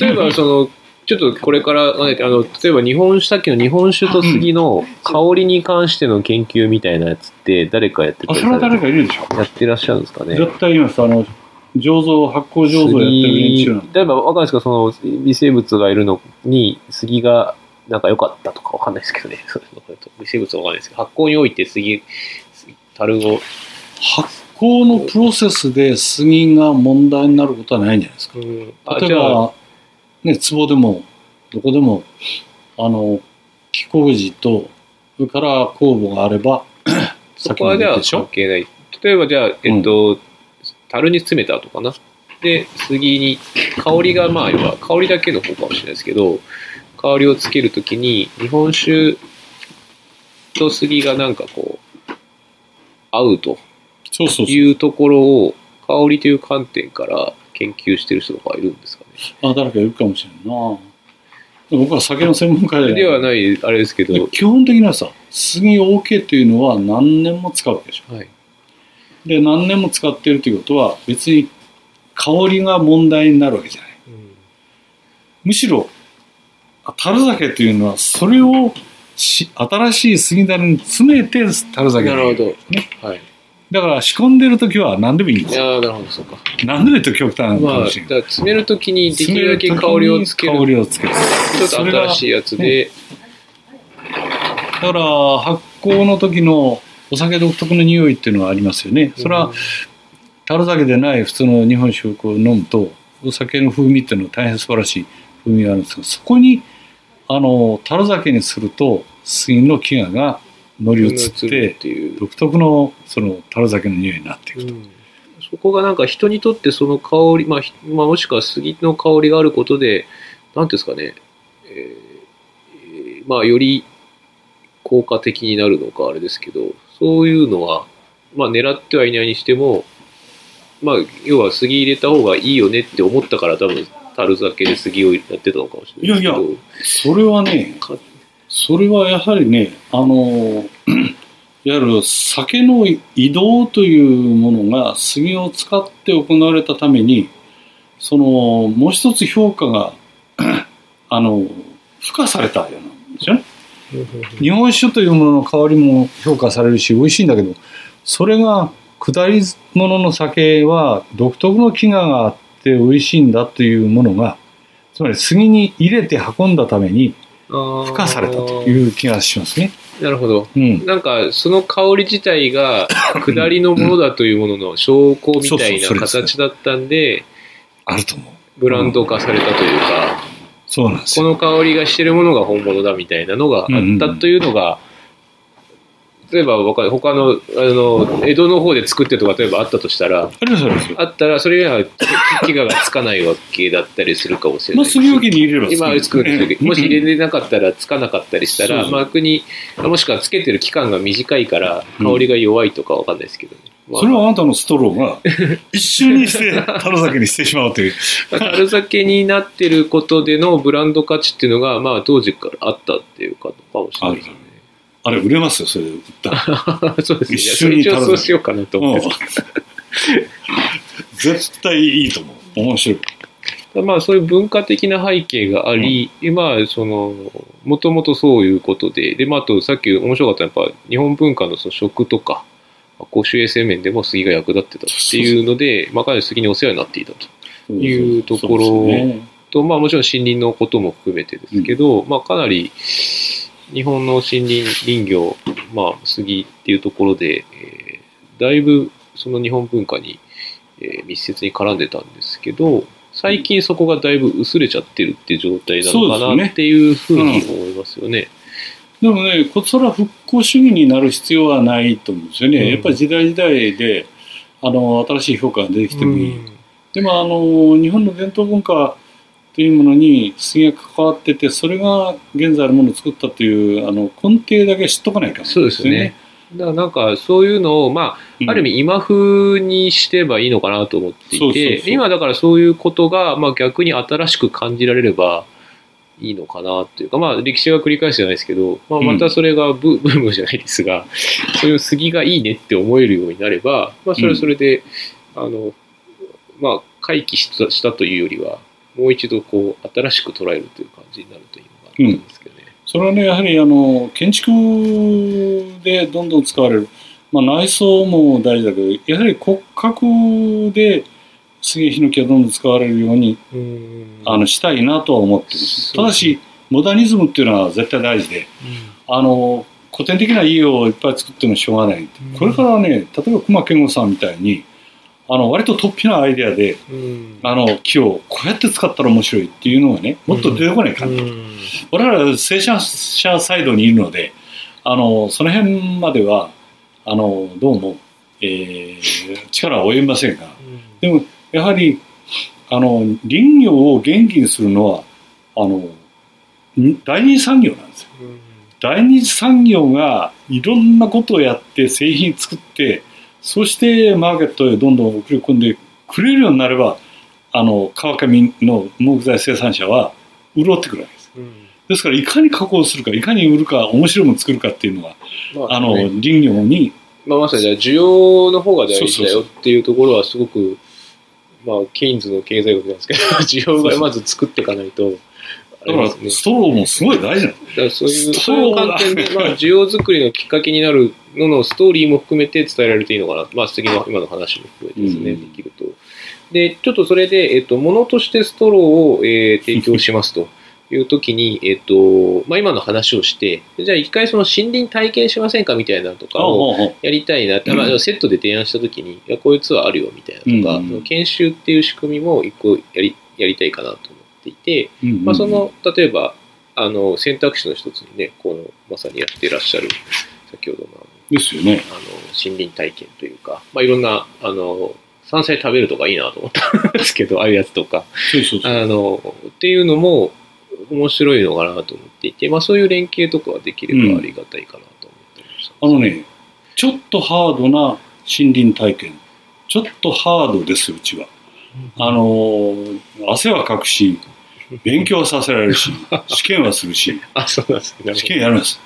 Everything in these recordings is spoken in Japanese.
例えばその、ちょっとこれから、あの、例えば日本酒、さっきの日本酒と杉の香りに関しての研究みたいなやつって誰かやってた？あ、りそれは誰かいるでしょ。やってらっしゃるんですかね？絶対います。あの、醸造、発酵醸造やってる連中なんで例えばわかんないですけど、その微生物がいるのに杉がなんか良かったとかわかんないですけどね。微生物はわかんないですけど、発酵において杉、樽を、発酵のプロセスで杉が問題になることはないんじゃないですか。うん、あ例えば、ね、壺でも、どこでも、あの、木麹と、それから酵母があれば、そこはじゃあ関係ない。例えばじゃあ、えっと、樽に詰めたとかな。で、杉に、香りがまあ、要は香りだけの方かもしれないですけど、香りをつけるときに、日本酒と杉がなんかこう、合うと。いうところを、香りという観点から研究してる人とかいるんですかね。あ、誰かいるかもしれんな。僕は酒の専門家でではない、あれですけど、基本的にはさ、杉 OK というのは何年も使うわけでしょ。はい。で、何年も使っているということは、別に香りが問題になるわけじゃない。むしろ、あ樽酒というのは、それをし新しい杉樽に詰めて樽酒なるほど。ね。はい。だから仕込んでる時は何でもいいんですよ。いやーなるほど、そうか。何でもいいと極端なのかもしれない。から詰めるときにできるだけ香りをつける。香りをつける。ちょっと新しいやつで、だから発酵の時のお酒独特の匂いっていうのはありますよね。それは樽酒でない普通の日本酒をこう飲むとお酒の風味っていうのは大変素晴らしい風味があるんですがそこにあの樽酒にすると杉の木がが乗り移ってっていう。独特のその樽酒の匂いになっていくと。うんそこがなんか人にとってその香り、まあ、ひまあ、もしくは杉の香りがあることで、なんていうんですかね、えーえーまあ、より効果的になるのかあれですけど、そういうのは、まあ、狙ってはいないにしても、まあ、要は杉入れた方がいいよねって思ったから多分、樽酒で杉をやってたのかもしれないですけど。いやそれはねかそれはやはりねあのいわゆる酒の移動というものが杉を使って行われたためにそのもう一つ評価が あの付加されたようなんですよね。日本酒というものの香りも評価されるし美味しいんだけどそれが下り物の酒は独特の飢餓があって美味しいんだというものがつまり杉に入れて運んだために付加されたという気がしますね。なるほど。うん、なんか、その香り自体が、下りのものだというものの証拠みたいな形だったんで、あると思う。ブランド化されたというか、そうなんですよ。この香りがしてるものが本物だみたいなのがあったというのが、例えばわかる他の、あの、江戸の方で作ってるとか、例えばあったとしたら、ありますありますよ。あったら、それが飢餓がつかないわけだったりするかもしれまあ、ないし。杉置きに入れれば今作るんですけど、もし入れれれなかったらつかなかったりしたら、そうそうまあ逆に、もしくはつけてる期間が短いから、うん香りが弱いとかわかんないですけどね。まあそれはあなたのストローが一瞬にして樽酒にしてしまうという。樽酒になってることでのブランド価値っていうのが、まあ当時からあったっていうかかもしれないですね。あれ売れますよ、それで売ったら。そうですね。一緒に一応そうしようかなと思ってうん絶対いいと思う。面白い。まあそういう文化的な背景があり、まあその、もともとそういうことで、で、まああとさっき面白かったのはやっぱ日本文化のその食とか、公衆衛生面でも杉が役立ってたっていうので、まあかなり杉にお世話になっていたと。いうところそうですねと、まあもちろん森林のことも含めてですけど、まあかなり日本の森林林業、まあ杉っていうところで、えーだいぶその日本文化に、えー密接に絡んでたんですけど、最近そこがだいぶ薄れちゃってるっていう状態なのかそうですよねなっていうふうに思いますよね。でもね、こそれは復興主義になる必要はないと思うんですよね。うんやっぱり時代時代で、あの、新しい評価が出てきてもいい。うんでも、あの、日本の伝統文化というものに杉が関わってて、それが現在のものを作ったという、あの、根底だけ知っとかないかんそうですよね。だからなんかそういうのを、まあ、ある意味今風にしてばいいのかなと思っていて、今だからそういうことが、まあ、逆に新しく感じられればいいのかなというか、まあ歴史が繰り返すじゃないですけど、まあ、またそれがブ, ブームじゃないですが、そういう杉がいいねって思えるようになれば、まあそれはそれで、あの、まあ回帰したというよりは、もう一度こう新しく捉えるという感じになるといいのかなと思うんですけどね。それはね、やはりあの建築でどんどん使われる、まあ、内装も大事だけど、やはり骨格で杉ヒノキがどんどん使われるようにうんあのしたいなとは思ってます。ただし、モダニズムっていうのは絶対大事で、あの古典的な家をいっぱい作ってもしょうがない。これからね、例えば熊健吾さんみたいに、あの割と突飛なアイデアで、うん。あの木をこうやって使ったら面白いっていうのがね、もっと出てこないかなと。うん。我々は生産者サイドにいるので、あのその辺まではあのどうも、えー力は及びませんが、でもやはりあの林業を元気にするのはあのん第二次産業なんですよ。うん。第二次産業がいろんなことをやって製品作ってそしてマーケットへどんどん送り込んでくれるようになればあの川上の木材生産者は潤ってくるわけです。うん。ですからいかに加工するかいかに売るか面白いもの作るかっていうのがまああのね林業にまあ、まさにじゃあ需要の方が大事だよっていうところはすごく、まあ、ケインズの経済学なんですけど、需要がまず作っていかないと、あだから。ストローもすごい大事なんです。だからそういう、そういう観点で、まあ、需要作りのきっかけになるののストーリーも含めて伝えられていいのかな。まあ、次の今の話も含めてですね、うんできると。で、ちょっとそれで、えっと、物としてストローを、えー提供しますと。いう時に、えっと、まあ、今の話をして、じゃあ一回その森林体験しませんかみたいなのとかを、やりたいなって、まあ、セットで提案したときに、いや、こういうツアーあるよみたいなとか、うん研修っていう仕組みも一個やりやりたいかなと思っていて、うんうんまあ、その、例えば、あの、選択肢の一つにね、この、まさにやっていらっしゃる、先ほどの、ですよね。あの、森林体験というか、まあ、いろんな、あの、山菜食べるとかいいなと思ったん ですけど、ああいうやつとか、そうそうそう。あの、っていうのも面白いのかなと思っていて、まあ、そういう連携とかはできればありがたいかなと思ってました。あのね、ちょっとハードな森林体験。ちょっとハードですよ、うちは。あのー汗はかくし、勉強はさせられるし、試験はするし、あ、そうなんですね。試験やります。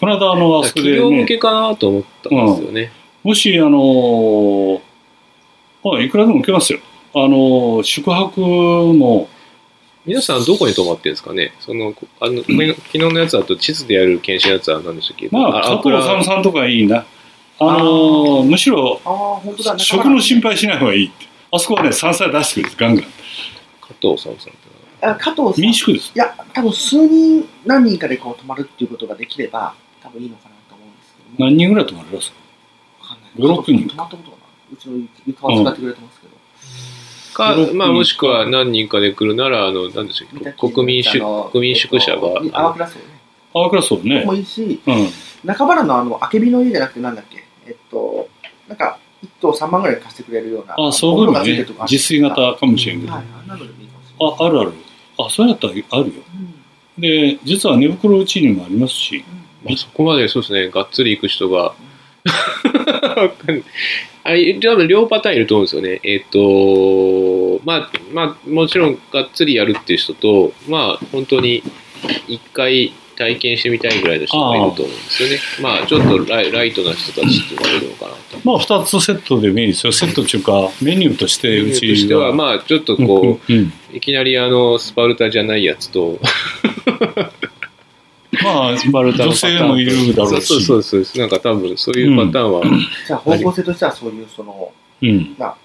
この間、あの、あそこで企業向ね、けかなと思ったんですよね。もし、あのあ、いくらでも受けますよ。あのー宿泊も、皆さんどこに泊まってるんですかね？その、あの、昨日のやつだと地図でやる研修のやつは何でしたっけ？まあ、加藤ラさんさんとかいいな。あのーむしろ、ああ、本当だ。食の心配しない方がいいって。あそこはね、山菜出してくれるんです、ガンガン。加藤さんさんあ加藤さん。い民宿です。や、多分数人、何人かでこう泊まるっていうことができれば、多分いいのかなと思うんですけども。何人ぐらい泊まりますか？わかんない。5 6人泊まったことがない。うちの床は使ってくれてますけど。かまあもしくは何人かで来るなら、あの、何でしたっけ国民宿、国民宿舎が、えっとあの青クラスね。あ、クラスはねも。いいし、うん。中原のあの、あけびの家じゃなくてなんだっけ？えっと、なんか、1棟3万ぐらい貸してくれるような。あ、そういうね自炊型かもしれんけど。はい、あるある。あ、そうやったらあるよ。うんで、実は寝袋うちにもありますし。まあそこまでそうですね、がっつり行く人が、あ、多分両パターンいると思うんですよね。えっ、と、まあ、まあ、もちろんがっつりやるっていう人と、まあ、本当に一回体験してみたいぐらいの人がいると思うんですよね。まあ、ちょっとライライトな人たちって言われるのかなと。まあ、二つセットでもいいですよ。セットっていうか、メニューとしてうちとしては、まあ、ちょっとこうんうんう、いきなりあの、スパルタじゃないやつと、まあ、スパルタの女性もいるだろうし。そうそうそうです。なんか多分、そういうパターンは、じゃあ方向性としてはそういう、その、うん。まあ、